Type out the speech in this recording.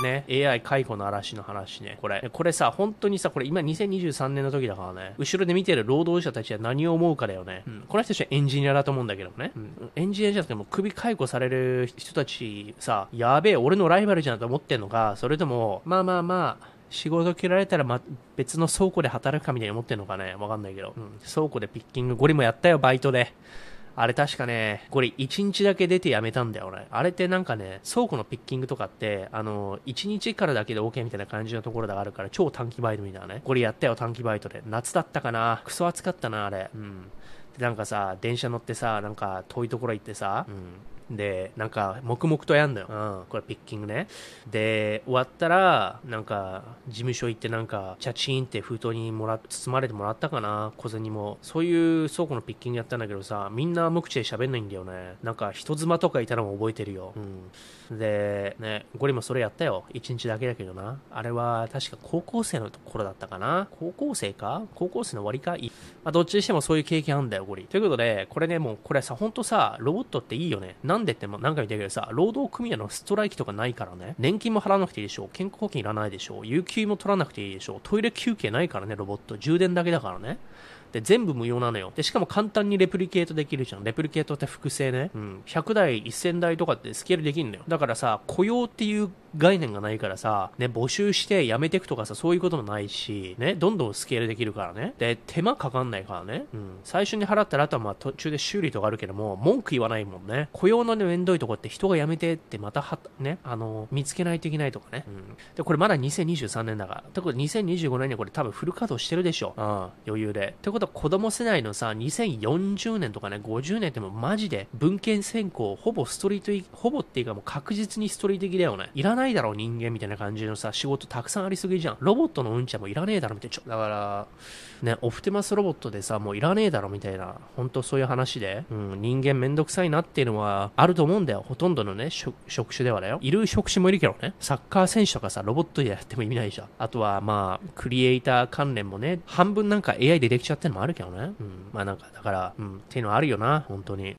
れね、AI 解雇の嵐の話ね。これ。これさ、本当にさ、これ今2023年の時だからね、後ろで見てる労働者たちは何を思うかだよね。うん、この人たちはエンジニアだと思うんだけどね。うん、エンジニアじゃなくても首解雇される人たちさ、やべえ、俺のライバルじゃんと思ってんのか、それとも、まあまあまあ、仕事切られたら、ま、別の倉庫で働くかみたいに思ってんのかねわかんないけど。うん、倉庫でピッキング、ゴリもやったよ、バイトで。あれ確かね、これ1日だけ出てやめたんだよ、俺。あれってなんかね、倉庫のピッキングとかって、あの、1日からだけで OK みたいな感じのところがあるから、超短期バイトみたいなね。これやったよ、短期バイトで。夏だったかな。クソ暑かったな、あれ。うん。で、なんかさ、電車乗ってさ、なんか遠いところ行ってさ、うん。で、なんか、黙々とやんのよ。うん。これピッキングね。で、終わったら、なんか、事務所行ってなんか、チャチーンって封筒にもら、包まれてもらったかな小銭も。そういう倉庫のピッキングやったんだけどさ、みんな無口で喋んないんだよね。なんか、人妻とかいたのも覚えてるよ。うん。で、ね、ゴリもそれやったよ。一日だけだけどな。あれは、確か高校生のところだったかな。高校生か？高校生の終わりかいまあ、どっちにしてもそういう経験あんだよ、ゴリ。ということで、これね、もう、これさ、ほんとさ、ロボットっていいよね。なんなんでっても何回も言ったけどさ、労働組合のストライキとかないからね、年金も払わなくていいでしょう、健康保険いらないでしょう、有給も取らなくていいでしょう、トイレ休憩ないからね、ロボット。充電だけだからね。で、全部無料なのよ。で、しかも簡単にレプリケートできるじゃん。レプリケートって複製ね。うん。100台、1000台とかってスケールできるんだよ。だからさ、雇用っていう概念がないからさ、ね、募集して辞めてくとかさ、そういうこともないし、ね、どんどんスケールできるからね。で、手間かかんないからね。うん。最初に払ったら、あとはまあ途中で修理とかあるけども、文句言わないもんね。雇用のね、めんどいとこって人が辞めてってまたは、ね、あの、見つけないといけないとかね。うん。で、これまだ2023年だから。ってこと2025年にはこれ多分フル稼働してるでしょ。うん。余裕で。てことは子供世代のさ、2040年とかね、50年ってもマジで文献選考、ほぼストリート、ほぼっていうかもう確実にストリート的だよね。いらないだろう、人間みたいな感じのさ、仕事たくさんありすぎじゃん。ロボットのうんちゃもいらねえだろ、みたいな。だから、ね、オプティマスロボットでさ、もういらねえだろ、みたいな。本当そういう話で、うん、人間めんどくさいなっていうのはあると思うんだよ。ほとんどのね、職種ではだよ。いる職種もいるけどね。サッカー選手とかさ、ロボットでやっても意味ないじゃん。あとは、まあ、クリエイター関連もね、半分なんか AI でできちゃってるのもあるけどね。うん。まあなんか、だから、うん、っていうのはあるよな、本当に。